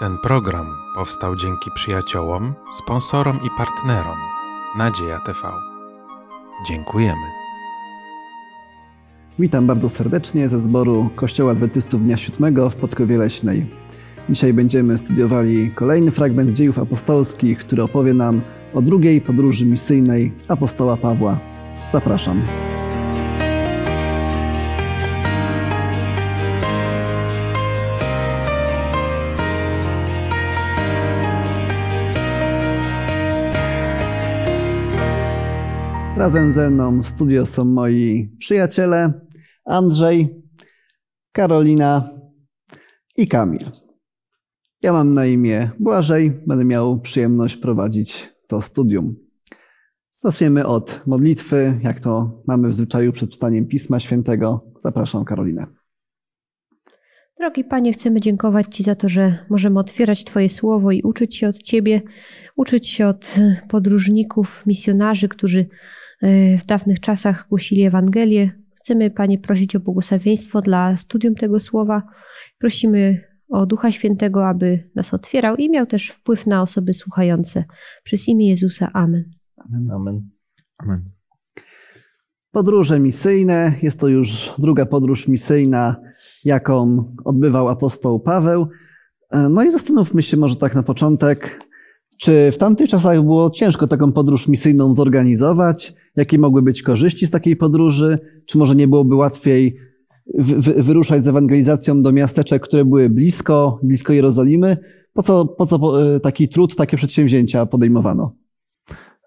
Ten program powstał dzięki przyjaciołom, sponsorom i partnerom Nadzieja TV. Dziękujemy. Witam bardzo serdecznie ze zboru Kościoła Adwentystów Dnia Siódmego w Podkowie Leśnej. Dzisiaj będziemy studiowali kolejny fragment dziejów apostolskich, który opowie nam o drugiej podróży misyjnej apostoła Pawła. Zapraszam. Razem ze mną w studio są moi przyjaciele Andrzej, Karolina i Kamil. Ja mam na imię Błażej, będę miał przyjemność prowadzić to studium. Zaczniemy od modlitwy, jak to mamy w zwyczaju przed czytaniem Pisma Świętego. Zapraszam Karolinę. Drogi Panie, chcemy dziękować Ci za to, że możemy otwierać Twoje słowo i uczyć się od Ciebie, uczyć się od podróżników, misjonarzy, którzy w dawnych czasach głosili Ewangelię. Chcemy, Panie, prosić o błogosławieństwo dla studium tego słowa. Prosimy o Ducha Świętego, aby nas otwierał i miał też wpływ na osoby słuchające. Przez imię Jezusa. Amen. Amen. Amen. Podróże misyjne. Jest to już druga podróż misyjna, jaką odbywał apostoł Paweł. No i zastanówmy się może tak na początek, czy w tamtych czasach było ciężko taką podróż misyjną zorganizować? Jakie mogły być korzyści z takiej podróży? Czy może nie byłoby łatwiej wy, wyruszać z ewangelizacją do miasteczek, które były blisko, blisko Jerozolimy? Po co, po co e, taki trud, takie przedsięwzięcia podejmowano?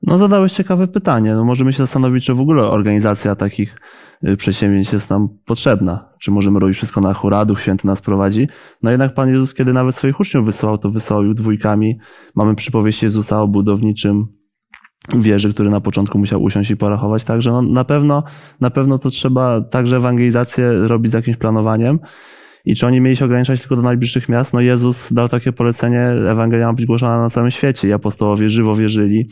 No zadałeś ciekawe pytanie. No możemy się zastanowić, czy w ogóle organizacja takich y, przedsięwzięć jest nam potrzebna. Czy możemy robić wszystko na hura, Duch Święty nas prowadzi. No jednak Pan Jezus, kiedy nawet swoich uczniów wysyłał, to wysyłał ich dwójkami. Mamy przypowieść Jezusa o budowniczym wieży, który na początku musiał usiąść i porachować. Także no, na pewno, na pewno to trzeba także ewangelizację robić z jakimś planowaniem. I czy oni mieli się ograniczać tylko do najbliższych miast? No Jezus dał takie polecenie, Ewangelia ma być głoszona na całym świecie. I apostołowie żywo wierzyli,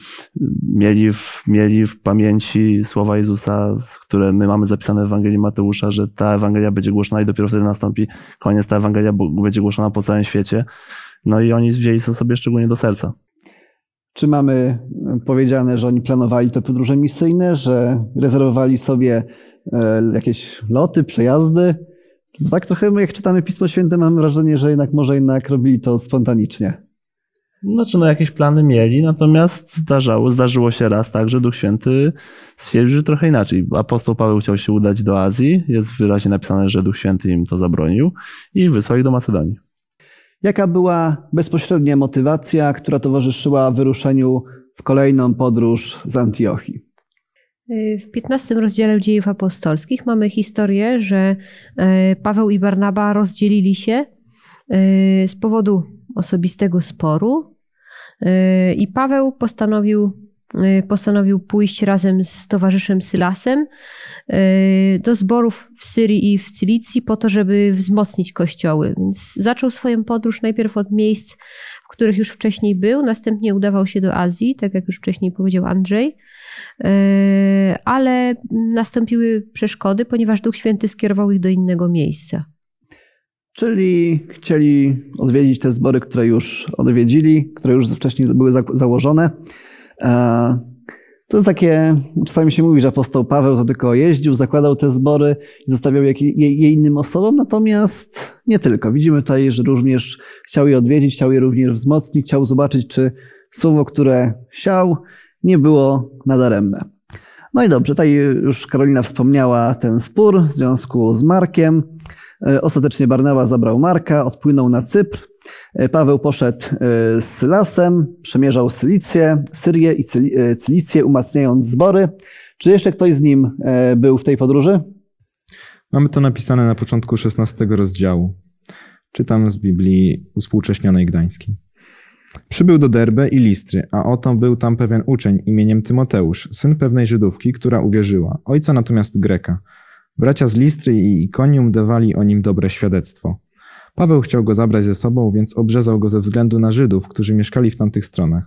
mieli w, mieli w pamięci słowa Jezusa, które my mamy zapisane w Ewangelii Mateusza, że ta Ewangelia będzie głoszona i dopiero wtedy nastąpi koniec. Ta Ewangelia będzie głoszona po całym świecie. No i oni wzięli to sobie szczególnie do serca. Czy mamy powiedziane, że oni planowali te podróże misyjne, że rezerwowali sobie e, jakieś loty, przejazdy? Tak trochę jak czytamy Pismo Święte, mam wrażenie, że jednak może jednak robili to spontanicznie. Znaczy, no jakieś plany mieli, natomiast zdarzało, zdarzyło się raz tak, że Duch Święty stwierdził, że trochę inaczej. Apostoł Paweł chciał się udać do Azji, jest wyraźnie napisane, że Duch Święty im to zabronił i wysłał ich do Macedonii. Jaka była bezpośrednia motywacja, która towarzyszyła wyruszeniu w kolejną podróż z Antiochii? W 15 rozdziale dziejów apostolskich mamy historię, że e, Paweł i Barnaba rozdzielili się e, z powodu osobistego sporu e, i Paweł postanowił, postanowił pójść razem z towarzyszem Sylasem do zborów w Syrii i w Cylicji po to, żeby wzmocnić kościoły. Więc zaczął swoją podróż najpierw od miejsc, w których już wcześniej był, następnie udawał się do Azji, tak jak już wcześniej powiedział Andrzej, Yy, ale nastąpiły przeszkody, ponieważ Duch Święty skierował ich do innego miejsca. Czyli chcieli odwiedzić te zbory, które już odwiedzili, które już wcześniej były założone. E, to jest takie, czasami się mówi, że apostoł Paweł to tylko jeździł, zakładał te zbory i zostawiał je, je innym osobom, natomiast nie tylko. Widzimy tutaj, że również chciał je odwiedzić, chciał je również wzmocnić, chciał zobaczyć, czy słowo, które siał, nie było nadaremne. No i dobrze, tutaj już Karolina wspomniała ten spór w związku z Markiem. E, ostatecznie Barnaba zabrał Marka, odpłynął na Cypr. E, Paweł poszedł e, z lasem, przemierzał Sylicję, Syrię i Cylicję, umacniając zbory. Czy jeszcze ktoś z nim był w tej podróży? Mamy to napisane na początku XVI rozdziału. Czytam z Biblii uspółcześnionej gdańskiej. Przybył do Derbe i Listry, a oto był tam pewien uczeń imieniem Tymoteusz, syn pewnej Żydówki, która uwierzyła, ojca natomiast Greka. Bracia z Listry i Ikonium dawali o nim dobre świadectwo. Paweł chciał go zabrać ze sobą, więc obrzezał go ze względu na Żydów, którzy mieszkali w tamtych stronach.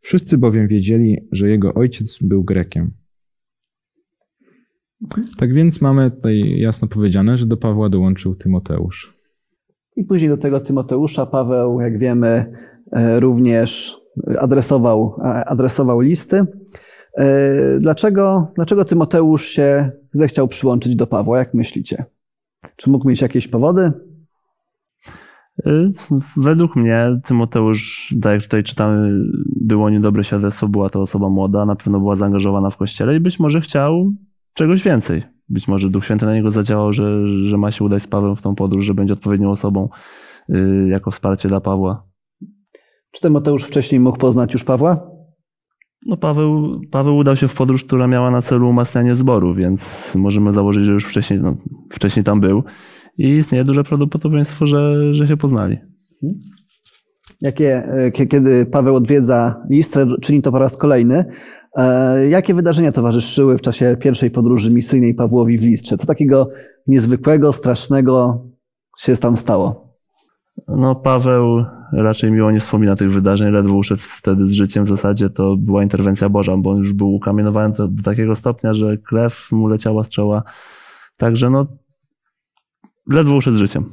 Wszyscy bowiem wiedzieli, że jego ojciec był Grekiem. Tak więc mamy tutaj jasno powiedziane, że do Pawła dołączył Tymoteusz. I później do tego Tymoteusza Paweł, jak wiemy, e, również adresował, adresował listy. E, Dlaczego, dlaczego Tymoteusz się zechciał przyłączyć do Pawła, jak myślicie? Czy mógł mieć jakieś powody? Y, Według mnie Tymoteusz, tak jak tutaj czytamy, było niedobre świadectwo, była to osoba młoda, na pewno była zaangażowana w kościele i być może chciał czegoś więcej. Być może Duch Święty na niego zadziałał, że, że ma się udać z Pawłem w tą podróż, że będzie odpowiednią osobą y, jako wsparcie dla Pawła. Czy Tymoteusz wcześniej mógł poznać już Pawła? No Paweł, Paweł udał się w podróż, która miała na celu umacnianie zboru, więc możemy założyć, że już wcześniej, no, wcześniej tam był i istnieje duże prawdopodobieństwo, że, że się poznali. Jakie, e, kie- kiedy Paweł odwiedza Listrę, czyni to po raz kolejny. E, Jakie wydarzenia towarzyszyły w czasie pierwszej podróży misyjnej Pawłowi w Listrze? Co takiego niezwykłego, strasznego się tam stało? No, Paweł raczej miło nie wspomina tych wydarzeń, ledwo uszedł wtedy z życiem. W zasadzie to była interwencja Boża, bo on już był ukamienowany do takiego stopnia, że krew mu leciała z czoła. Także no, ledwo uszedł z życiem.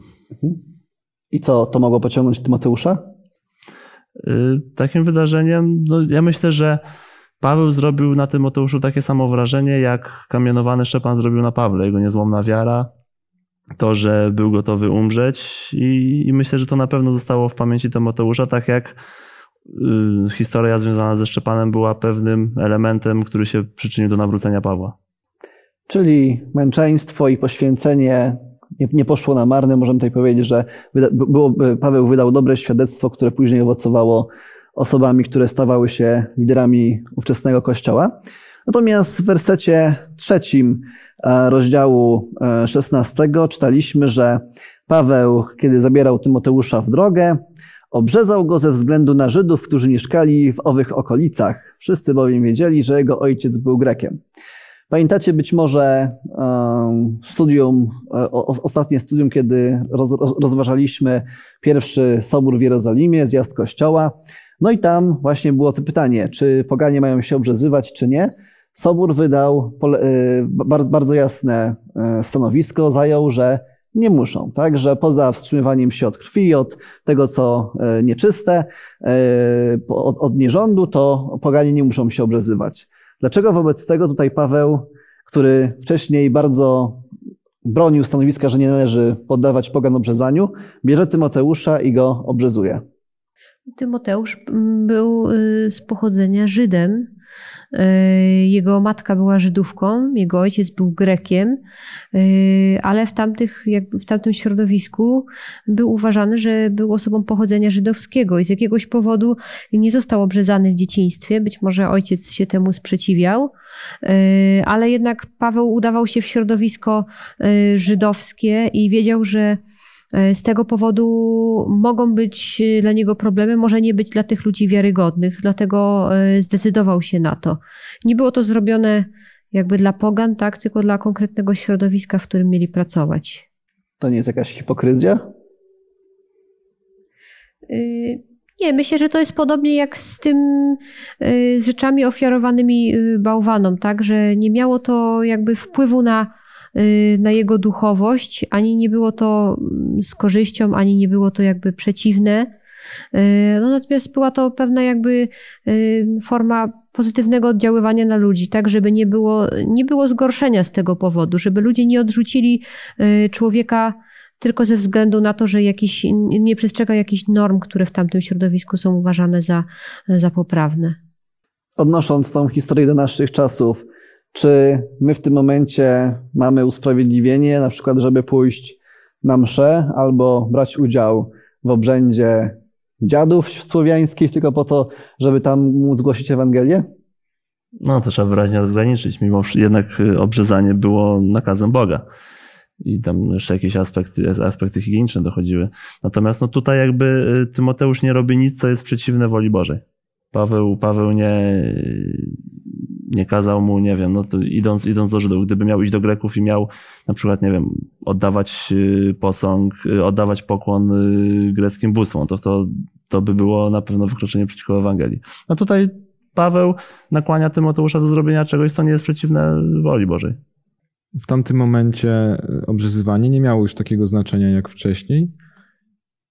I co to mogło pociągnąć Tymoteusza? Y, Takim wydarzeniem, no ja myślę, że Paweł zrobił na Tymoteuszu takie samo wrażenie, jak kamienowany Szczepan zrobił na Pawle. Jego niezłomna wiara, to, że był gotowy umrzeć i, i myślę, że to na pewno zostało w pamięci Tymoteusza, tak jak y, historia związana ze Szczepanem była pewnym elementem, który się przyczynił do nawrócenia Pawła. Czyli męczeństwo i poświęcenie nie, nie poszło na marne. Możemy tutaj powiedzieć, że wyda, było, Paweł wydał dobre świadectwo, które później owocowało osobami, które stawały się liderami ówczesnego kościoła. Natomiast w wersecie trzecim e, rozdziału e, 16 czytaliśmy, że Paweł, kiedy zabierał Tymoteusza w drogę, obrzezał go ze względu na Żydów, którzy mieszkali w owych okolicach. Wszyscy bowiem wiedzieli, że jego ojciec był Grekiem. Pamiętacie być może um, studium, e, ostatnie studium, kiedy roz, roz, rozważaliśmy pierwszy sobór w Jerozolimie, zjazd kościoła. No i tam właśnie było to pytanie, czy poganie mają się obrzezywać, czy nie. Sobór wydał y, bardzo, jasne y, stanowisko, zajął, że nie muszą, tak, że poza wstrzymywaniem się od krwi, od tego, co nieczyste, od, od nierządu, to poganie nie muszą się obrzezywać. Dlaczego wobec tego tutaj Paweł, który wcześniej bardzo bronił stanowiska, że nie należy poddawać pogan obrzezaniu, bierze Tymoteusza i go obrzezuje? Tymoteusz był y, z pochodzenia Żydem. Y, Jego matka była Żydówką, jego ojciec był Grekiem, y, ale w, tamtych, jakby w tamtym środowisku był uważany, że był osobą pochodzenia żydowskiego i z jakiegoś powodu nie został obrzezany w dzieciństwie. Być może ojciec się temu sprzeciwiał, ale jednak Paweł udawał się w środowisko żydowskie i wiedział, że z tego powodu mogą być dla niego problemy, może nie być dla tych ludzi wiarygodnych, dlatego zdecydował się na to. Nie było to zrobione jakby dla pogan, tak, tylko dla konkretnego środowiska, w którym mieli pracować. To nie jest jakaś hipokryzja? Nie, myślę, że to jest podobnie jak z tym, z rzeczami ofiarowanymi bałwanom, tak, że nie miało to jakby wpływu na na jego duchowość, ani nie było to z korzyścią, ani nie było to jakby przeciwne. No, natomiast była to pewna jakby forma pozytywnego oddziaływania na ludzi, tak, żeby nie było, nie było zgorszenia z tego powodu, żeby ludzie nie odrzucili człowieka tylko ze względu na to, że jakiś, nie przestrzega jakichś norm, które w tamtym środowisku są uważane za, za poprawne. Odnosząc tą historię do naszych czasów, czy my w tym momencie mamy usprawiedliwienie, na przykład, żeby pójść na mszę albo brać udział w obrzędzie dziadów słowiańskich, tylko po to, żeby tam móc głosić Ewangelię? No to trzeba wyraźnie rozgraniczyć. Mimo jednak obrzezanie było nakazem Boga. I tam jeszcze jakieś aspekty, aspekty higieniczne dochodziły. Natomiast no tutaj jakby Tymoteusz nie robi nic, co jest przeciwne woli Bożej. Paweł, Paweł nie, nie kazał mu, nie wiem, no to idąc, idąc do Żydów, gdyby miał iść do Greków i miał na przykład, nie wiem, oddawać posąg, oddawać pokłon greckim bóstwom, to, to, to by było na pewno wykroczenie przeciwko Ewangelii. No tutaj Paweł nakłania Tymoteusza do zrobienia czegoś, co nie jest przeciwne woli Bożej. W tamtym momencie obrzezywanie nie miało już takiego znaczenia jak wcześniej.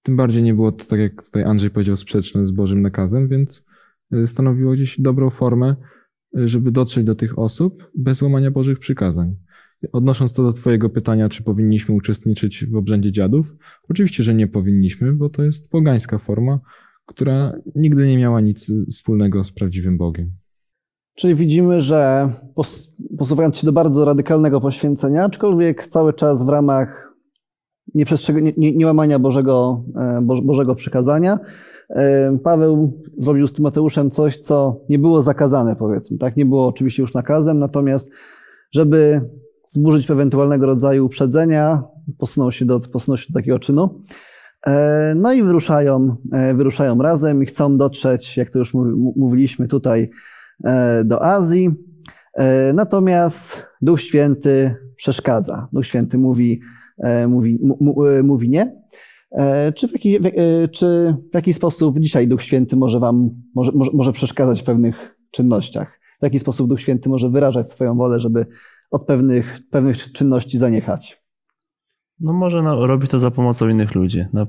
Tym bardziej nie było to, tak jak tutaj Andrzej powiedział, sprzeczne z Bożym nakazem, więc y, stanowiło gdzieś dobrą formę, y, żeby dotrzeć do tych osób bez łamania Bożych przykazań. Odnosząc to do Twojego pytania, czy powinniśmy uczestniczyć w obrzędzie dziadów, oczywiście, że nie powinniśmy, bo to jest pogańska forma, która nigdy nie miała nic wspólnego z prawdziwym Bogiem. Czyli widzimy, że posuwając się do bardzo radykalnego poświęcenia, aczkolwiek cały czas w ramach nieprzestrzegania, nie, nie łamania Bożego, e, Bożego przykazania, e, Paweł zrobił z Tymoteuszem coś, co nie było zakazane, powiedzmy. Tak, nie było oczywiście już nakazem, natomiast żeby zburzyć ewentualnego rodzaju uprzedzenia, posunął się do, posunął się do takiego czynu. E, no i wyruszają, wyruszają razem i chcą dotrzeć, jak to już mówiliśmy tutaj, do Azji. Natomiast Duch Święty przeszkadza. Duch Święty mówi, mówi, mówi nie. Czy w, jaki, czy w jaki sposób dzisiaj Duch Święty może Wam może, może, może przeszkadzać w pewnych czynnościach? W jaki sposób Duch Święty może wyrażać swoją wolę, żeby od pewnych, pewnych czynności zaniechać? No może no, robić to za pomocą innych ludzi. No,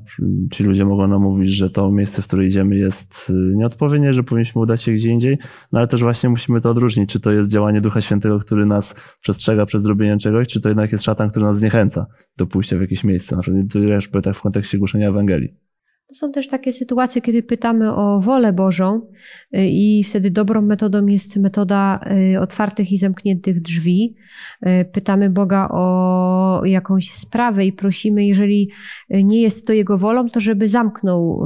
ci ludzie mogą nam mówić, że to miejsce, w które idziemy jest y, nieodpowiednie, że powinniśmy udać się gdzie indziej, no ale też właśnie musimy to odróżnić, czy to jest działanie Ducha Świętego, który nas przestrzega przed zrobieniem czegoś, czy to jednak jest szatan, który nas zniechęca do pójścia w jakieś miejsce, na przykład tak w kontekście głoszenia Ewangelii. Są też takie sytuacje, kiedy pytamy o wolę Bożą y, i wtedy dobrą metodą jest metoda y, otwartych i zamkniętych drzwi. Y, pytamy Boga o jakąś sprawę i prosimy, jeżeli nie jest to Jego wolą, to żeby zamknął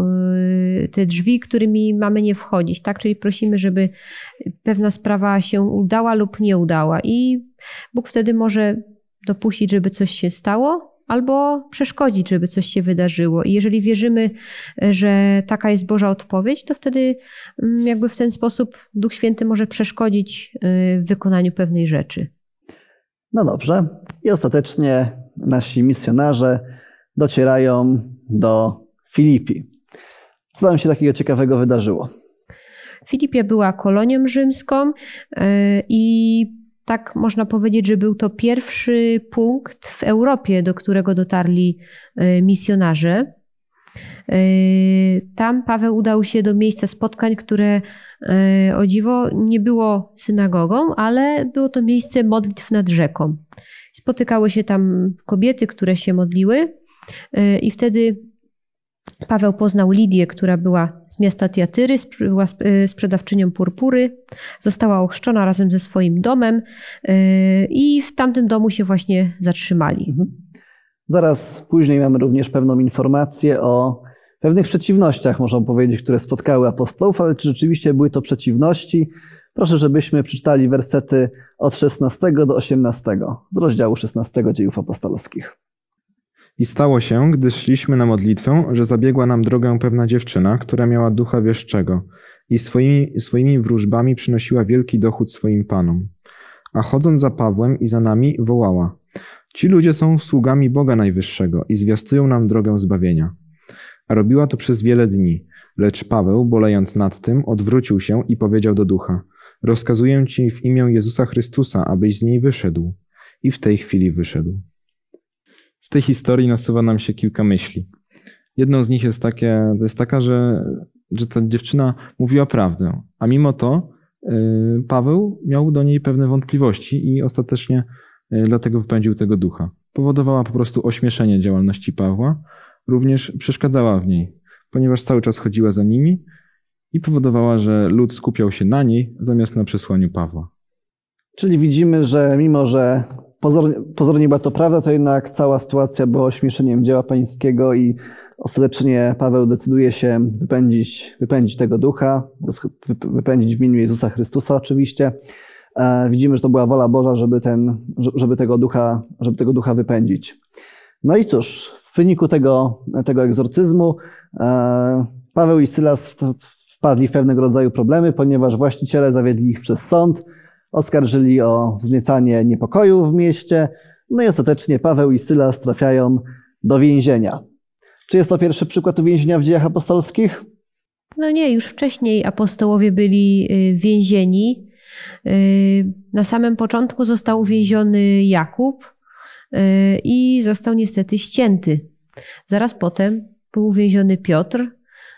te drzwi, którymi mamy nie wchodzić, tak? Czyli prosimy, żeby pewna sprawa się udała lub nie udała i Bóg wtedy może dopuścić, żeby coś się stało, albo przeszkodzić, żeby coś się wydarzyło. I jeżeli wierzymy, że taka jest Boża odpowiedź, to wtedy mm, jakby w ten sposób Duch Święty może przeszkodzić y, w wykonaniu pewnej rzeczy. No dobrze. I ostatecznie nasi misjonarze docierają do Filipi. Co tam się takiego ciekawego wydarzyło? Filipia była kolonią rzymską y, i tak można powiedzieć, że był to pierwszy punkt w Europie, do którego dotarli e, misjonarze. E, tam Paweł udał się do miejsca spotkań, które e, o dziwo nie było synagogą, ale było to miejsce modlitw nad rzeką. Spotykały się tam kobiety, które się modliły, i wtedy Paweł poznał Lidię, która była z miasta Tiatyry, była y, sprzedawczynią purpury, została ochrzczona razem ze swoim domem y, i w tamtym domu się właśnie zatrzymali. Mhm. Zaraz później mamy również pewną informację o pewnych przeciwnościach, można powiedzieć, które spotkały apostołów, ale czy rzeczywiście były to przeciwności? Proszę, żebyśmy przeczytali wersety od 16 do 18 z rozdziału 16 dziejów apostolskich. I stało się, gdy szliśmy na modlitwę, że zabiegła nam drogę pewna dziewczyna, która miała ducha wieszczego i swoimi, swoimi wróżbami przynosiła wielki dochód swoim panom. A chodząc za Pawłem i za nami, wołała: Ci ludzie są sługami Boga Najwyższego i zwiastują nam drogę zbawienia. A robiła to przez wiele dni, lecz Paweł, bolejąc nad tym, odwrócił się i powiedział do ducha: Rozkazuję ci w imię Jezusa Chrystusa, abyś z niej wyszedł. I w tej chwili wyszedł. Z tej historii nasuwa nam się kilka myśli. Jedną z nich jest, takie, jest taka, że, że ta dziewczyna mówiła prawdę, a mimo to yy, Paweł miał do niej pewne wątpliwości i ostatecznie yy, dlatego wypędził tego ducha. Powodowała po prostu ośmieszenie działalności Pawła, również przeszkadzała w niej, ponieważ cały czas chodziła za nimi i powodowała, że lud skupiał się na niej zamiast na przesłaniu Pawła. Czyli widzimy, że mimo, że pozornie, pozornie była to prawda, to jednak cała sytuacja była ośmieszeniem dzieła pańskiego i ostatecznie Paweł decyduje się wypędzić, wypędzić tego ducha, wypędzić w imieniu Jezusa Chrystusa oczywiście. E, widzimy, że to była wola Boża, żeby, ten, żeby, tego, ducha, żeby tego ducha wypędzić. No i cóż, w wyniku tego, tego egzorcyzmu e, Paweł i Sylas wpadli w pewnego rodzaju problemy, ponieważ właściciele zawiedli ich przez sąd, oskarżyli o wzniecanie niepokoju w mieście, no i ostatecznie Paweł i Sylas trafiają do więzienia. Czy jest to pierwszy przykład uwięzienia w dziejach apostolskich? No nie, już wcześniej apostołowie byli y, więzieni. Y, na samym początku został uwięziony Jakub y, i został niestety ścięty. Zaraz potem był uwięziony Piotr.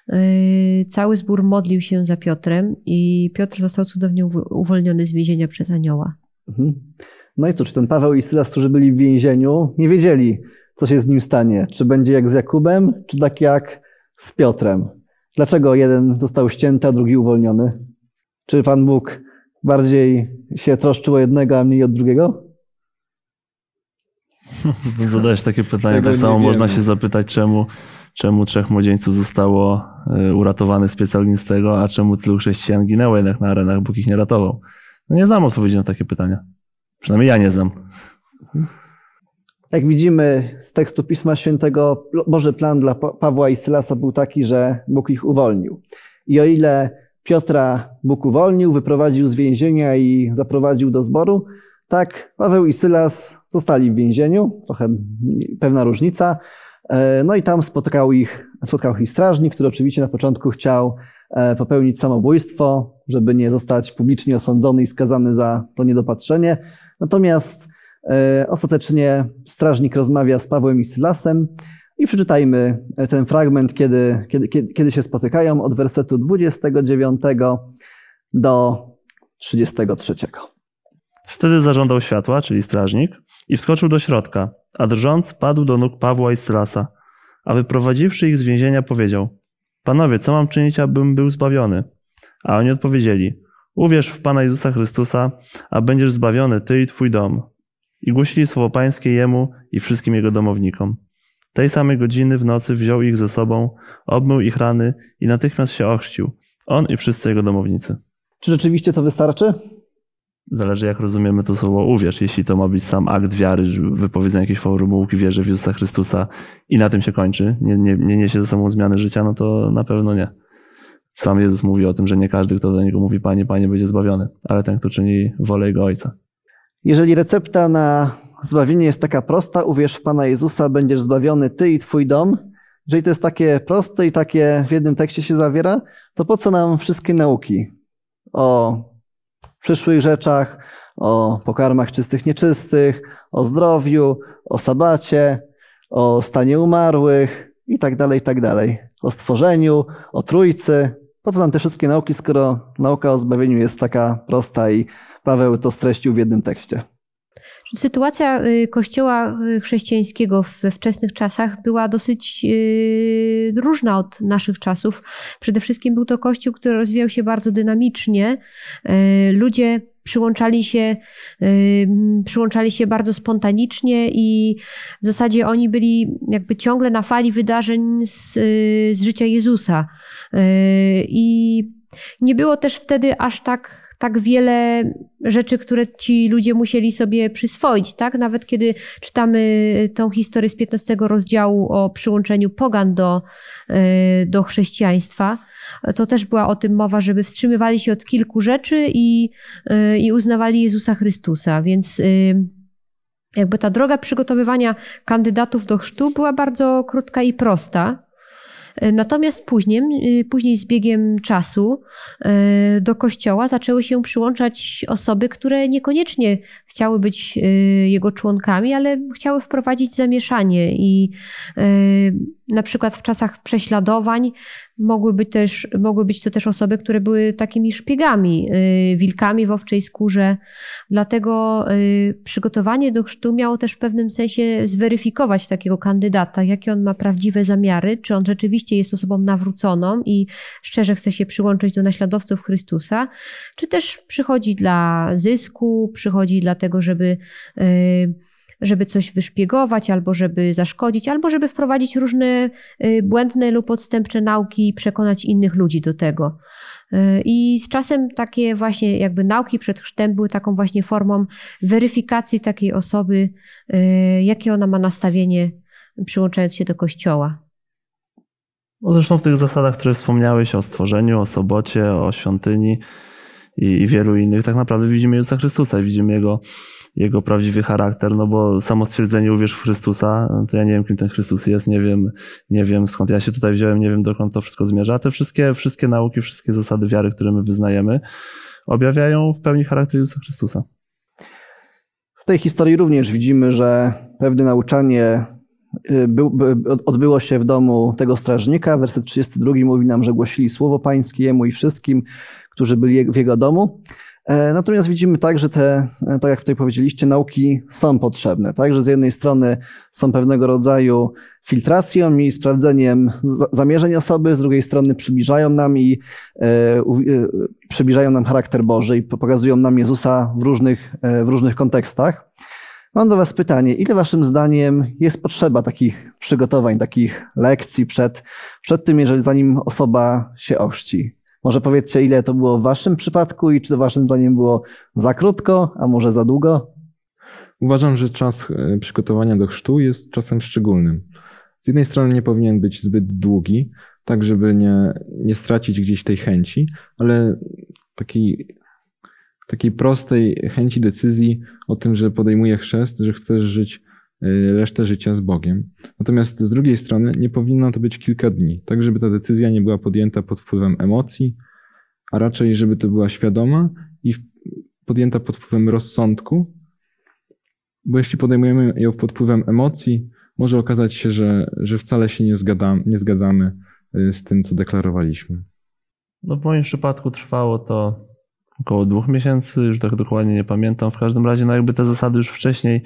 Yy, Cały zbór modlił się za Piotrem i Piotr został cudownie uw- uwolniony z więzienia przez anioła. Mhm. No i cóż, ten Paweł i Sylas, którzy byli w więzieniu, nie wiedzieli, co się z nim stanie. Czy będzie jak z Jakubem, czy tak jak z Piotrem. Dlaczego jeden został ścięty, a drugi uwolniony? Czy Pan Bóg bardziej się troszczył o jednego, a mniej od drugiego? Zadajesz takie pytanie, Tego tak samo wiemy. można się zapytać, czemu, czemu trzech młodzieńców zostało y, uratowanych z pieca ognistego, a czemu tylu chrześcijan ginęło jednak na arenach, Bóg ich nie ratował. No nie znam odpowiedzi na takie pytania. Przynajmniej ja nie znam. Jak widzimy z tekstu Pisma Świętego, Boży plan dla Pa- Pawła i Sylasa był taki, że Bóg ich uwolnił. I o ile Piotra Bóg uwolnił, wyprowadził z więzienia i zaprowadził do zboru, tak Paweł i Sylas zostali w więzieniu, trochę pewna różnica. E, No i tam spotkał ich, spotkał ich strażnik, który oczywiście na początku chciał e, popełnić samobójstwo, żeby nie zostać publicznie osądzony i skazany za to niedopatrzenie. Natomiast E, Ostatecznie strażnik rozmawia z Pawłem i Sylasem i przeczytajmy ten fragment, kiedy, kiedy, kiedy, kiedy się spotykają od wersetu 29 do 33. Wtedy zażądał światła, czyli strażnik, i wskoczył do środka, a drżąc padł do nóg Pawła i Sylasa. A wyprowadziwszy ich z więzienia powiedział, Panowie, co mam czynić, abym był zbawiony? A oni odpowiedzieli, uwierz w Pana Jezusa Chrystusa, a będziesz zbawiony ty i twój dom. I głosili słowo pańskie jemu i wszystkim jego domownikom. Tej samej godziny w nocy wziął ich ze sobą, obmył ich rany i natychmiast się ochrzcił, on i wszyscy jego domownicy. Czy rzeczywiście to wystarczy? Zależy jak rozumiemy to słowo uwierz. Jeśli to ma być sam akt wiary, wypowiedzenie jakiejś formułki wierzy w Jezusa Chrystusa i na tym się kończy, nie, nie, nie niesie ze sobą zmiany życia, no to na pewno nie. Sam Jezus mówi o tym, że nie każdy, kto do Niego mówi Panie, Panie, będzie zbawiony, ale ten, kto czyni wolę Jego Ojca. Jeżeli recepta na zbawienie jest taka prosta, uwierz w Pana Jezusa, będziesz zbawiony ty i twój dom. Jeżeli to jest takie proste i takie w jednym tekście się zawiera, to po co nam wszystkie nauki o przyszłych rzeczach, o pokarmach czystych, nieczystych, o zdrowiu, o sabacie, o stanie umarłych i tak dalej, i tak dalej. O stworzeniu, o trójcy. Po co nam te wszystkie nauki, skoro nauka o zbawieniu jest taka prosta i Paweł to streścił w jednym tekście? Sytuacja y, kościoła y, chrześcijańskiego we wczesnych czasach była dosyć y, różna od naszych czasów. Przede wszystkim był to kościół, który rozwijał się bardzo dynamicznie. Ludzie przyłączali się, przyłączali się bardzo spontanicznie i w zasadzie oni byli jakby ciągle na fali wydarzeń z, z życia Jezusa. I nie było też wtedy aż tak, tak wiele rzeczy, które ci ludzie musieli sobie przyswoić, tak? Nawet kiedy czytamy tą historię z 15 rozdziału o przyłączeniu pogan do, y, do chrześcijaństwa, to też była o tym mowa, żeby wstrzymywali się od kilku rzeczy i, y, i uznawali Jezusa Chrystusa, więc y, jakby ta droga przygotowywania kandydatów do chrztu była bardzo krótka i prosta. Natomiast później, y, później z biegiem czasu y, do kościoła zaczęły się przyłączać osoby, które niekoniecznie chciały być y, jego członkami, ale chciały wprowadzić zamieszanie i na przykład w czasach prześladowań mogły być, też, mogły być to też osoby, które były takimi szpiegami, wilkami w owczej skórze. Dlatego przygotowanie do chrztu miało też w pewnym sensie zweryfikować takiego kandydata, jakie on ma prawdziwe zamiary, czy on rzeczywiście jest osobą nawróconą i szczerze chce się przyłączyć do naśladowców Chrystusa, czy też przychodzi dla zysku, przychodzi dlatego, żeby żeby coś wyszpiegować, albo żeby zaszkodzić, albo żeby wprowadzić różne błędne lub odstępcze nauki i przekonać innych ludzi do tego. I z czasem takie właśnie jakby nauki przed chrztem były taką właśnie formą weryfikacji takiej osoby, jakie ona ma nastawienie przyłączając się do kościoła. No zresztą w tych zasadach, które wspomniałeś o stworzeniu, o sobocie, o świątyni i, i wielu innych, tak naprawdę widzimy Jezusa Chrystusa i widzimy Jego, Jego prawdziwy charakter, no bo samo stwierdzenie uwierz w Chrystusa, to ja nie wiem, kim ten Chrystus jest, nie wiem, nie wiem skąd ja się tutaj wziąłem, nie wiem dokąd to wszystko zmierza, a te wszystkie, wszystkie nauki, wszystkie zasady wiary, które my wyznajemy, objawiają w pełni charakter Jezusa Chrystusa. W tej historii również widzimy, że pewne nauczanie był, by, odbyło się w domu tego strażnika. Werset 32 mówi nam, że głosili słowo pańskie jemu i wszystkim, którzy byli w jego domu. E, natomiast widzimy tak, że te, e, tak jak tutaj powiedzieliście, nauki są potrzebne. Tak, że z jednej strony są pewnego rodzaju filtracją i sprawdzeniem zamierzeń osoby, z drugiej strony przybliżają nam i e, przybliżają nam charakter Boży i pokazują nam Jezusa w różnych, w różnych kontekstach. Mam do Was pytanie, ile Waszym zdaniem jest potrzeba takich przygotowań, takich lekcji przed, przed tym, jeżeli zanim osoba się ochrzci? Może powiedzcie, ile to było w waszym przypadku i czy to waszym zdaniem było za krótko, a może za długo? Uważam, że czas e, przygotowania do chrztu jest czasem szczególnym. Z jednej strony nie powinien być zbyt długi, tak żeby nie, nie stracić gdzieś tej chęci, ale takiej, takiej prostej chęci decyzji o tym, że podejmuję chrzest, że chcesz żyć Y, resztę życia z Bogiem. Natomiast z drugiej strony nie powinno to być kilka dni, tak żeby ta decyzja nie była podjęta pod wpływem emocji, a raczej żeby to była świadoma i podjęta pod wpływem rozsądku, bo jeśli podejmujemy ją pod wpływem emocji, może okazać się, że, że wcale się nie, zgadam, nie zgadzamy y, z tym, co deklarowaliśmy. No w moim przypadku trwało to około dwóch miesięcy, już tak dokładnie nie pamiętam. W każdym razie, no jakby te zasady już wcześniej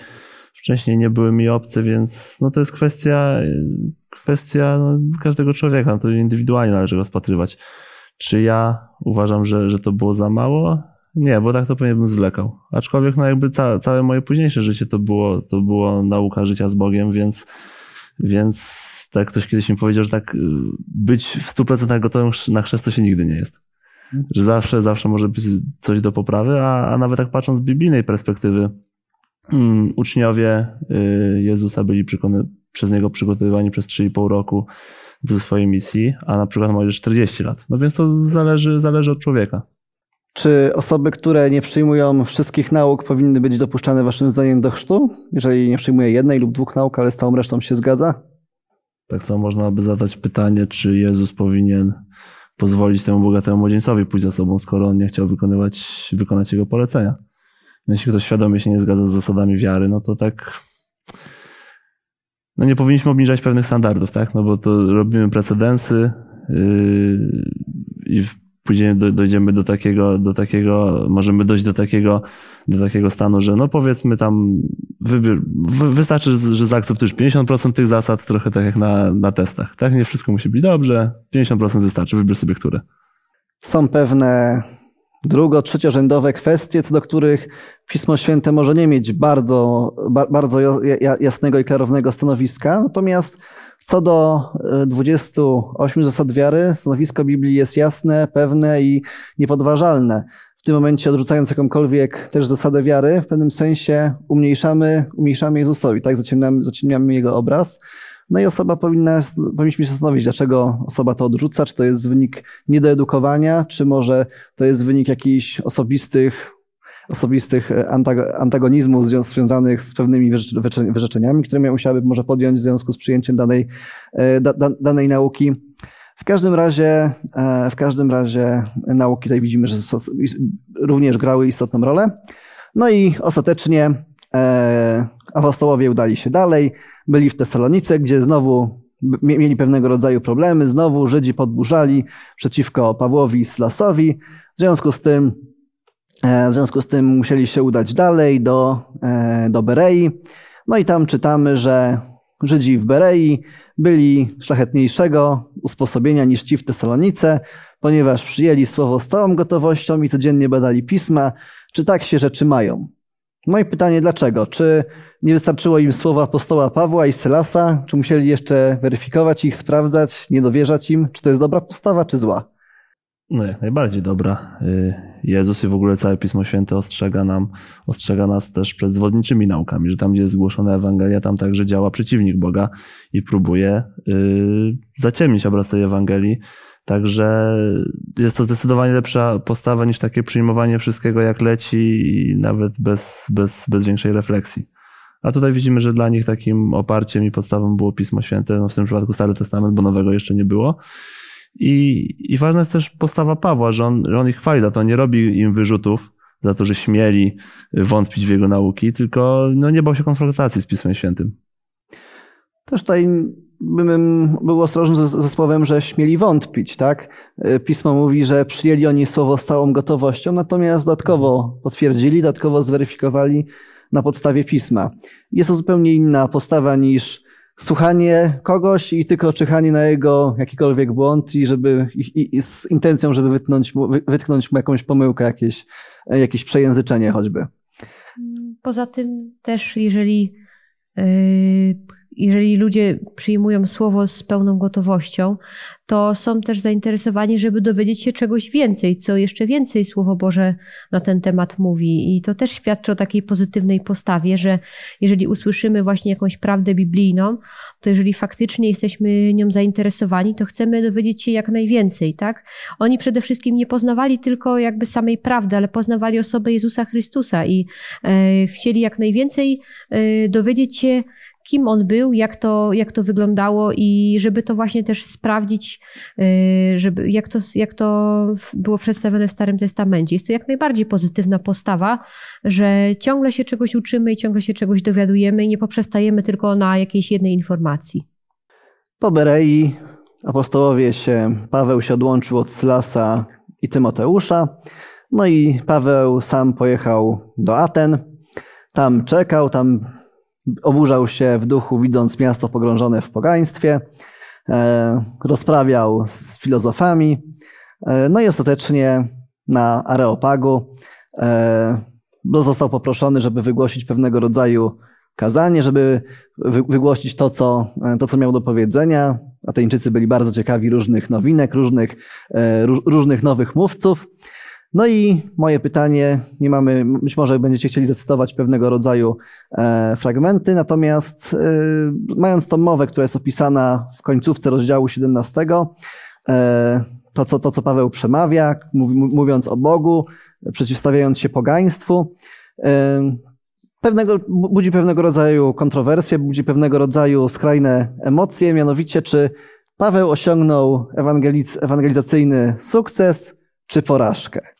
wcześniej nie były mi obce, więc no to jest kwestia, kwestia no, każdego człowieka, no to indywidualnie należy rozpatrywać. Czy ja uważam, że, że to było za mało? Nie, bo tak to pewnie bym zwlekał. Aczkolwiek no jakby ca, całe moje późniejsze życie to było, to było nauka życia z Bogiem, więc, więc tak ktoś kiedyś mi powiedział, że tak y, być w 100% gotowym na chrzest to się nigdy nie jest. Że zawsze, zawsze może być coś do poprawy, a, a nawet tak patrząc z biblijnej perspektywy, Mm, uczniowie y, Jezusa byli przez niego przygotowywani przez 3,5 roku do swojej misji, a na przykład ma już 40 lat. No więc to zależy, zależy od człowieka. Czy osoby, które nie przyjmują wszystkich nauk, powinny być dopuszczane waszym zdaniem do chrztu? Jeżeli nie przyjmuje jednej lub dwóch nauk, ale z całą resztą się zgadza? Tak samo można by zadać pytanie, czy Jezus powinien pozwolić temu bogatemu młodzieńcowi pójść za sobą, skoro on nie chciał wykonywać, wykonać jego polecenia. No, jeśli ktoś świadomie się nie zgadza z zasadami wiary, no to tak no nie powinniśmy obniżać pewnych standardów, tak? No bo to robimy precedensy yy, i później dojdziemy do takiego, do takiego, możemy dojść do takiego, do takiego stanu, że no powiedzmy tam wystarczy, że zaakceptujesz 50% tych zasad, trochę tak jak na, na testach, tak? Nie wszystko musi być dobrze, 50% wystarczy, wybierz sobie które. Są pewne drugo, trzeciorzędowe kwestie, co do których Pismo Święte może nie mieć bardzo, bardzo jasnego i klarownego stanowiska, natomiast co do 28 e, zasad wiary, stanowisko Biblii jest jasne, pewne i niepodważalne. W tym momencie odrzucając jakąkolwiek też zasadę wiary, w pewnym sensie umniejszamy, umniejszamy Jezusowi, tak? Zaciemniamy, zaciemniamy Jego obraz. No i osoba powinna, powinniśmy się zastanowić, dlaczego osoba to odrzuca, czy to jest wynik niedoedukowania, czy może to jest wynik jakichś osobistych osobistych antagonizmów związanych z pewnymi wyrzeczeniami, które musiałaby może podjąć w związku z przyjęciem danej, e, da, danej nauki. W każdym razie, e, w każdym razie nauki tutaj widzimy, że również grały istotną rolę. No i ostatecznie e, apostołowie udali się dalej, byli w Tesalonice, gdzie znowu mieli pewnego rodzaju problemy, znowu Żydzi podburzali przeciwko Pawłowi i Slasowi. W związku z tym E, w związku z tym musieli się udać dalej do, do Berei. No i tam czytamy, że Żydzi w Berei byli szlachetniejszego usposobienia niż ci w Tesalonice, ponieważ przyjęli słowo z całą gotowością i codziennie badali pisma, czy tak się rzeczy mają. No i pytanie dlaczego? Czy nie wystarczyło im słowa apostoła Pawła i Sylasa? Czy musieli jeszcze weryfikować ich, sprawdzać, nie dowierzać im? Czy to jest dobra postawa, czy zła? No jak najbardziej dobra. Jezus i w ogóle całe Pismo Święte ostrzega nam, ostrzega nas też przed zwodniczymi naukami, że tam, gdzie jest zgłoszona Ewangelia, tam także działa przeciwnik Boga i próbuje yy, zaciemnić obraz tej Ewangelii. Także jest to zdecydowanie lepsza postawa niż takie przyjmowanie wszystkiego jak leci i nawet bez, bez, bez większej refleksji. A tutaj widzimy, że dla nich takim oparciem i podstawą było Pismo Święte, no w tym przypadku Stary Testament, bo nowego jeszcze nie było. I, I ważna jest też postawa Pawła, że on, że on ich chwali za to, nie robi im wyrzutów, za to, że śmieli wątpić w jego nauki, tylko no, nie bał się konfrontacji z Pismem Świętym. Też tutaj bym był ostrożny ze, ze słowem, że śmieli wątpić, tak? Pismo mówi, że przyjęli oni słowo z całą gotowością, natomiast dodatkowo potwierdzili, dodatkowo zweryfikowali na podstawie pisma. Jest to zupełnie inna postawa niż słuchanie kogoś i tylko czyhanie na jego jakikolwiek błąd i żeby i, i z intencją, żeby mu, wytknąć mu jakąś pomyłkę, jakieś, jakieś przejęzyczenie choćby. Poza tym też, jeżeli yy, jeżeli ludzie przyjmują słowo z pełną gotowością, to są też zainteresowani, żeby dowiedzieć się czegoś więcej, co jeszcze więcej Słowo Boże na ten temat mówi. I to też świadczy o takiej pozytywnej postawie, że jeżeli usłyszymy właśnie jakąś prawdę biblijną, to jeżeli faktycznie jesteśmy nią zainteresowani, to chcemy dowiedzieć się jak najwięcej, tak? Oni przede wszystkim nie poznawali tylko jakby samej prawdy, ale poznawali osobę Jezusa Chrystusa i e, chcieli jak najwięcej e, dowiedzieć się, kim on był, jak to, jak to wyglądało i żeby to właśnie też sprawdzić, y, żeby, jak, to, jak to było przedstawione w Starym Testamencie. Jest to jak najbardziej pozytywna postawa, że ciągle się czegoś uczymy i ciągle się czegoś dowiadujemy i nie poprzestajemy tylko na jakiejś jednej informacji. Po Berei apostołowie się, Paweł się odłączył od Sylasa i Tymoteusza, no i Paweł sam pojechał do Aten, tam czekał, tam Oburzał się w duchu, widząc miasto pogrążone w pogaństwie, e, rozprawiał z filozofami, e, no i ostatecznie na Areopagu e, został poproszony, żeby wygłosić pewnego rodzaju kazanie, żeby wygłosić to co, to, co miał do powiedzenia. Ateńczycy byli bardzo ciekawi różnych nowinek, różnych, różnych nowych mówców. No i moje pytanie, nie mamy, być może będziecie chcieli zacytować pewnego rodzaju e, fragmenty, natomiast e, mając tą mowę, która jest opisana w końcówce rozdziału 17, e, to, co, to, co Paweł przemawia, mówi, mówiąc o Bogu, przeciwstawiając się pogaństwu, e, pewnego, budzi pewnego rodzaju kontrowersje, budzi pewnego rodzaju skrajne emocje, mianowicie czy Paweł osiągnął ewangeliz, ewangelizacyjny sukces czy porażkę.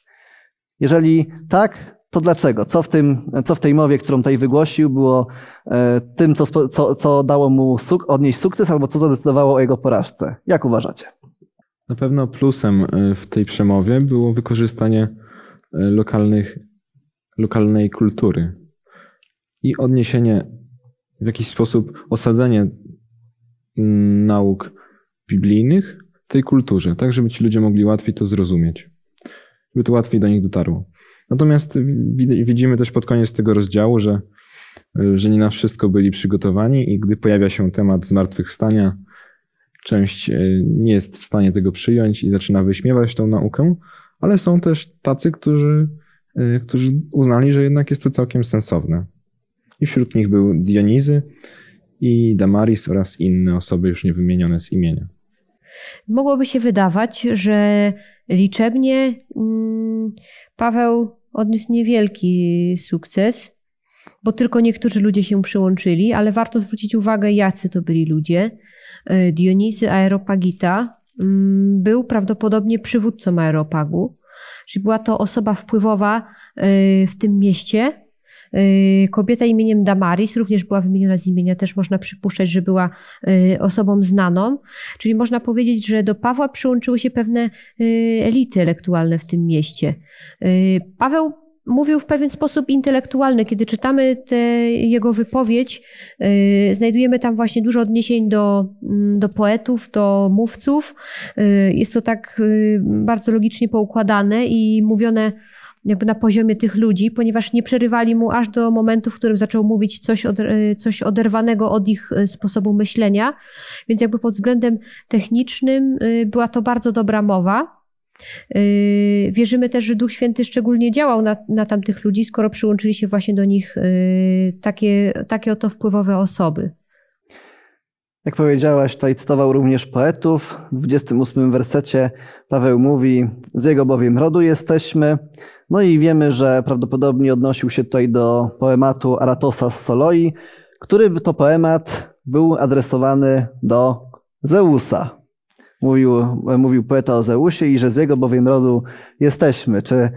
Jeżeli tak, to dlaczego? Co w, tym, co w tej mowie, którą tutaj wygłosił, było e, tym, co, co, co dało mu suk odnieść sukces, albo co zadecydowało o jego porażce? Jak uważacie? Na pewno plusem e, w tej przemowie było wykorzystanie e, lokalnych, lokalnej kultury i odniesienie, w jakiś sposób osadzenie mm, nauk biblijnych tej kulturze, tak żeby ci ludzie mogli łatwiej to zrozumieć żeby to łatwiej do nich dotarło. Natomiast widzimy też pod koniec tego rozdziału, że, że nie na wszystko byli przygotowani i gdy pojawia się temat zmartwychwstania, część e, nie jest w stanie tego przyjąć i zaczyna wyśmiewać tą naukę, ale są też tacy, którzy, e, którzy uznali, że jednak jest to całkiem sensowne. I wśród nich był Dionizy i Damaris oraz inne osoby już nie wymienione z imienia. Mogłoby się wydawać, że liczebnie mm, Paweł odniósł niewielki sukces, bo tylko niektórzy ludzie się przyłączyli, ale warto zwrócić uwagę, jacy to byli ludzie. E, Dionizy Aeropagita mm, był prawdopodobnie przywódcą Aeropagu, czyli była to osoba wpływowa e, w tym mieście, kobieta imieniem Damaris również była wymieniona z imienia, też można przypuszczać, że była y, osobą znaną. Czyli można powiedzieć, że do Pawła przyłączyły się pewne y, elity intelektualne w tym mieście. Paweł mówił w pewien sposób intelektualny. Kiedy czytamy tę jego wypowiedź, znajdujemy tam właśnie dużo odniesień do, mm, do poetów, do mówców. Jest to tak bardzo logicznie poukładane i mówione jakby na poziomie tych ludzi, ponieważ nie przerywali mu aż do momentu, w którym zaczął mówić coś, od, e, coś oderwanego od ich e, sposobu myślenia. Więc jakby pod względem technicznym e, była to bardzo dobra mowa. Wierzymy też, że Duch Święty szczególnie działał na, na tamtych ludzi, skoro przyłączyli się właśnie do nich takie, takie oto wpływowe osoby. Jak powiedziałaś, tutaj cytował również poetów. W 28 wersecie Paweł mówi: Z jego bowiem rodu jesteśmy, no i wiemy, że prawdopodobnie odnosił się tutaj do poematu Aratosa z Soloi, który to poemat był adresowany do Zeusa. Mówił, mówił poeta o Zeusie i że z jego bowiem rodu jesteśmy. Czy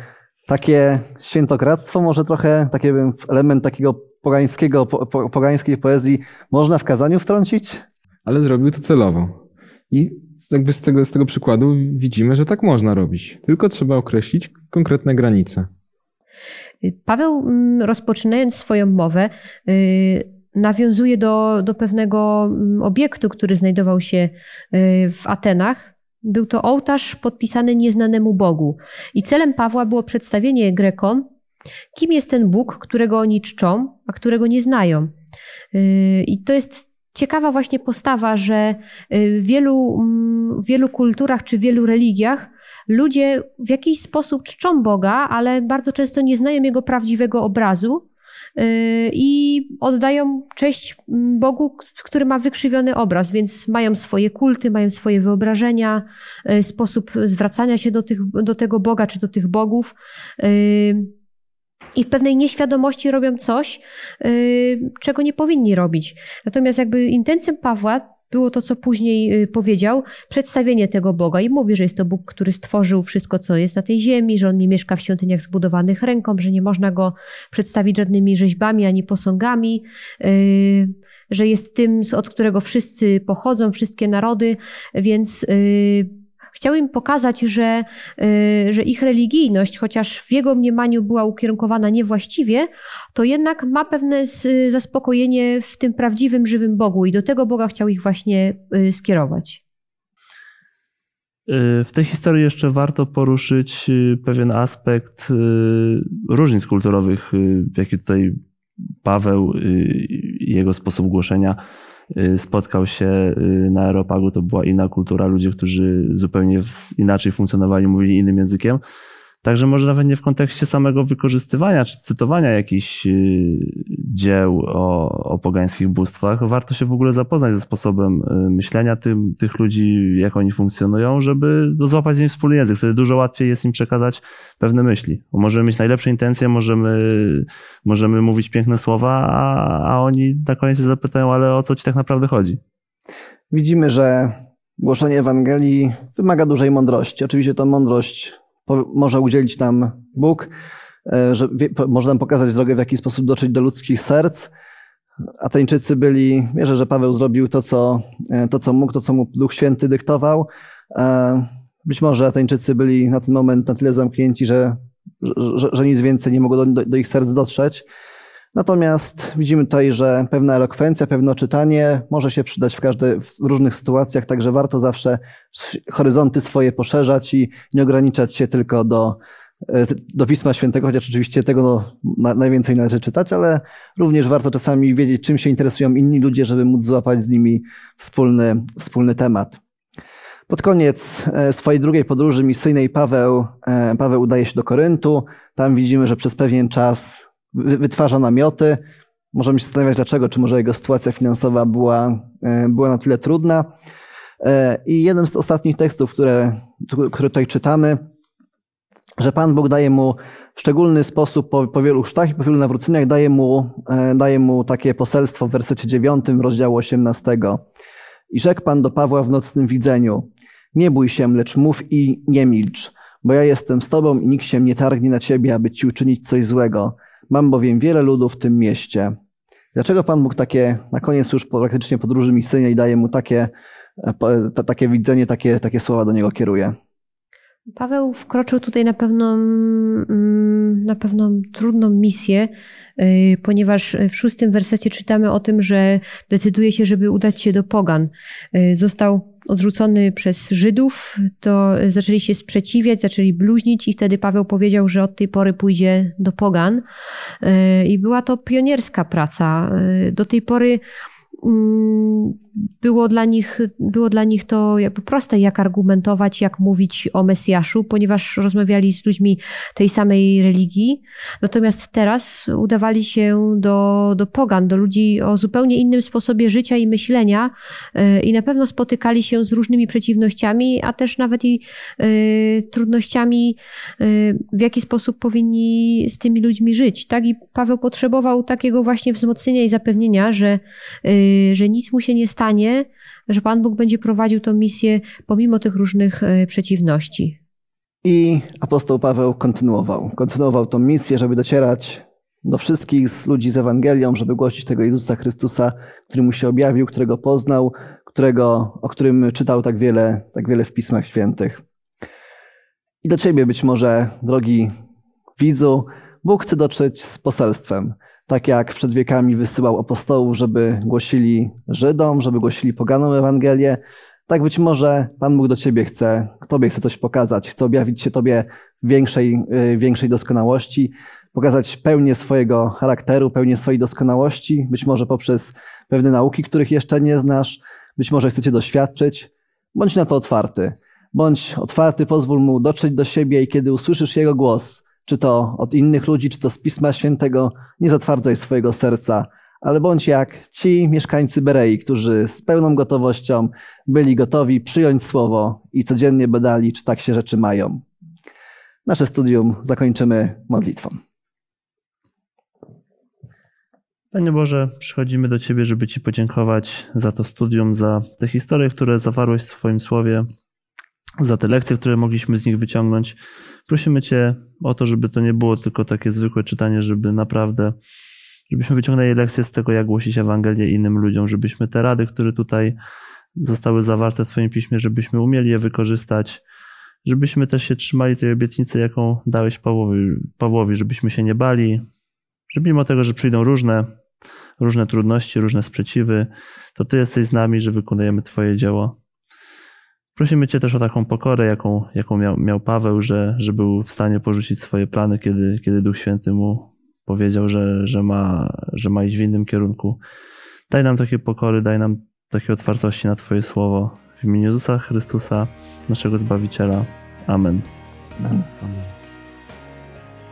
takie świętokradztwo, może trochę taki element takiego pogańskiego, po, po, pogańskiej poezji można w kazaniu wtrącić? Ale zrobił to celowo. I jakby z tego, z tego przykładu widzimy, że tak można robić. Tylko trzeba określić konkretne granice. Paweł, mm, rozpoczynając swoją mowę, y, nawiązuje do, do pewnego mm, obiektu, który znajdował się y, w Atenach. Był to ołtarz podpisany nieznanemu Bogu. I celem Pawła było przedstawienie Grekom, kim jest ten Bóg, którego oni czczą, a którego nie znają. Y, I to jest ciekawa właśnie postawa, że w wielu, mm, w wielu kulturach czy w wielu religiach ludzie w jakiś sposób czczą Boga, ale bardzo często nie znają jego prawdziwego obrazu yy, i oddają cześć Bogu, który ma wykrzywiony obraz, więc mają swoje kulty, mają swoje wyobrażenia, yy, sposób zwracania się do, tych, do tego Boga czy do tych bogów. I w pewnej nieświadomości robią coś, czego nie powinni robić. Natomiast jakby intencją Pawła było to, co później y, powiedział, przedstawienie tego Boga i mówi, że jest to Bóg, który stworzył wszystko, co jest na tej ziemi, że on nie mieszka w świątyniach zbudowanych ręką, że nie można go przedstawić żadnymi rzeźbami ani posągami, y, że jest tym, od którego wszyscy pochodzą, wszystkie narody, więc y, Chciał im pokazać, że, y, że ich religijność, chociaż w jego mniemaniu była ukierunkowana niewłaściwie, to jednak ma pewne zaspokojenie w tym prawdziwym, żywym Bogu i do tego Boga chciał ich właśnie y, skierować. Y, w tej historii jeszcze warto poruszyć pewien aspekt różnic kulturowych, jaki tutaj Paweł i jego sposób głoszenia spotkał się y, na Aeropagu, to była inna kultura, ludzie, którzy zupełnie inaczej funkcjonowali, mówili innym językiem. Także może nawet nie w kontekście samego wykorzystywania czy cytowania jakichś y, dzieł o, o pogańskich bóstwach, warto się w ogóle zapoznać ze sposobem y, myślenia tym, tych ludzi, jak oni funkcjonują, żeby złapać z nimi wspólny język. Wtedy dużo łatwiej jest im przekazać pewne myśli. Bo możemy mieć najlepsze intencje, możemy, możemy mówić piękne słowa, a, a oni na koniec się zapytają, ale o co ci tak naprawdę chodzi? Widzimy, że głoszenie Ewangelii wymaga dużej mądrości. Oczywiście to mądrość może udzielić nam Bóg, e, że może nam pokazać drogę, w jaki sposób dotrzeć do ludzkich serc. Ateńczycy byli, wierzę, że Paweł zrobił to, co, e, to, co mógł, to, co mu Duch Święty dyktował. E, być może Ateńczycy byli na ten moment na tyle zamknięci, że, że, że nic więcej nie mogło do, do ich serc dotrzeć. Natomiast widzimy tutaj, że pewna elokwencja, pewne czytanie może się przydać w, każdej, w różnych sytuacjach, także warto zawsze horyzonty swoje poszerzać i nie ograniczać się tylko do, e, do Pisma Świętego, chociaż oczywiście tego no, na, najwięcej należy czytać, ale również warto czasami wiedzieć, czym się interesują inni ludzie, żeby móc złapać z nimi wspólny, wspólny temat. Pod koniec e, swojej drugiej podróży misyjnej Paweł, e, Paweł udaje się do Koryntu. Tam widzimy, że przez pewien czas wytwarza namioty. Możemy się zastanawiać dlaczego, czy może jego sytuacja finansowa była, e, była na tyle trudna. E, I jeden z ostatnich tekstów, które, które tutaj czytamy, że Pan Bóg daje mu w szczególny sposób po, po wielu chrztach i po wielu nawróceniach daje mu, e, daje mu takie poselstwo w wersecie 9 rozdziału 18. I rzekł Pan do Pawła w nocnym widzeniu, nie bój się, lecz mów i nie milcz, bo ja jestem z Tobą i nikt się nie targnie na Ciebie, aby Ci uczynić coś złego. Mam bowiem wiele ludów w tym mieście. Dlaczego Pan Bóg takie, na koniec już praktycznie podróży misyjnej daje mu takie, e, takie widzenie, takie, takie słowa do niego kieruje? Paweł wkroczył tutaj na pewną, mm, na pewną trudną misję, y, ponieważ w szóstym wersecie czytamy o tym, że decyduje się, żeby udać się do Pogan. Y, został odrzucony przez Żydów, to zaczęli się sprzeciwiać, zaczęli bluźnić i wtedy Paweł powiedział, że od tej pory pójdzie do Pogan. Y, I była to pionierska praca. Do tej pory mm, było dla nich, było dla nich to jakby proste, jak argumentować, jak mówić o Mesjaszu, ponieważ rozmawiali z ludźmi tej samej religii. Natomiast teraz udawali się do, do pogan, do ludzi o zupełnie innym sposobie życia i myślenia e, i na pewno spotykali się z różnymi przeciwnościami, a też nawet i y, trudnościami, y, w jaki sposób powinni z tymi ludźmi żyć. Tak? I Paweł potrzebował takiego właśnie wzmocnienia i zapewnienia, że, y, że nic mu się nie stanie, stanie, że Pan Bóg będzie prowadził tę misję pomimo tych różnych e, przeciwności. I apostoł Paweł kontynuował. Kontynuował tą misję, żeby docierać do wszystkich z ludzi z Ewangelią, żeby głosić tego Jezusa Chrystusa, który mu się objawił, którego poznał, którego, o którym czytał tak wiele, tak wiele w Pismach Świętych. I do Ciebie być może, drogi widzu, Bóg chce dotrzeć z poselstwem. Tak jak przed wiekami wysyłał apostołów, żeby głosili Żydom, żeby głosili poganom Ewangelię, tak być może Pan Bóg do Ciebie chce, Tobie chce coś pokazać, chce objawić się Tobie większej, y, większej doskonałości, pokazać pełnię swojego charakteru, pełnię swojej doskonałości, być może poprzez pewne nauki, których jeszcze nie znasz, być może chcecie doświadczyć. Bądź na to otwarty. Bądź otwarty, pozwól mu dotrzeć do siebie i kiedy usłyszysz jego głos, czy to od innych ludzi, czy to z Pisma Świętego, nie zatwardzaj swojego serca, ale bądź jak ci mieszkańcy Berei, którzy z pełną gotowością byli gotowi przyjąć słowo i codziennie badali, czy tak się rzeczy mają. Nasze studium zakończymy modlitwą. Panie Boże, przychodzimy do Ciebie, żeby Ci podziękować za to studium, za te historie, które zawarłeś w swoim słowie, za te lekcje, które mogliśmy z nich wyciągnąć. Prosimy Cię o to, żeby to nie było tylko takie zwykłe czytanie, żeby naprawdę, żebyśmy wyciągnęli lekcje z tego, jak głosić Ewangelię innym ludziom, żebyśmy te rady, które tutaj zostały zawarte w Twoim piśmie, żebyśmy umieli je wykorzystać, żebyśmy też się trzymali tej obietnicy, jaką dałeś Pawłowi, Pawłowi żebyśmy się nie bali, że mimo tego, że przyjdą różne, różne trudności, różne sprzeciwy, to Ty jesteś z nami, że wykonujemy Twoje dzieło. Prosimy Cię też o taką pokorę, jaką, jaką miał, miał Paweł, że, że był w stanie porzucić swoje plany, kiedy, kiedy Duch Święty mu powiedział, że, że, ma, że ma iść w innym kierunku. Daj nam takie pokory, daj nam takiej otwartości na Twoje słowo. W imieniu Jezusa Chrystusa, naszego Zbawiciela. Amen.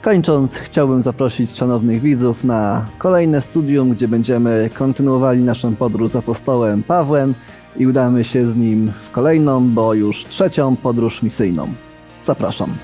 Kończąc, chciałbym zaprosić szanownych widzów na kolejne studium, gdzie będziemy kontynuowali naszą podróż z apostołem Pawłem i udamy się z nim w kolejną, bo już trzecią podróż misyjną. Zapraszam.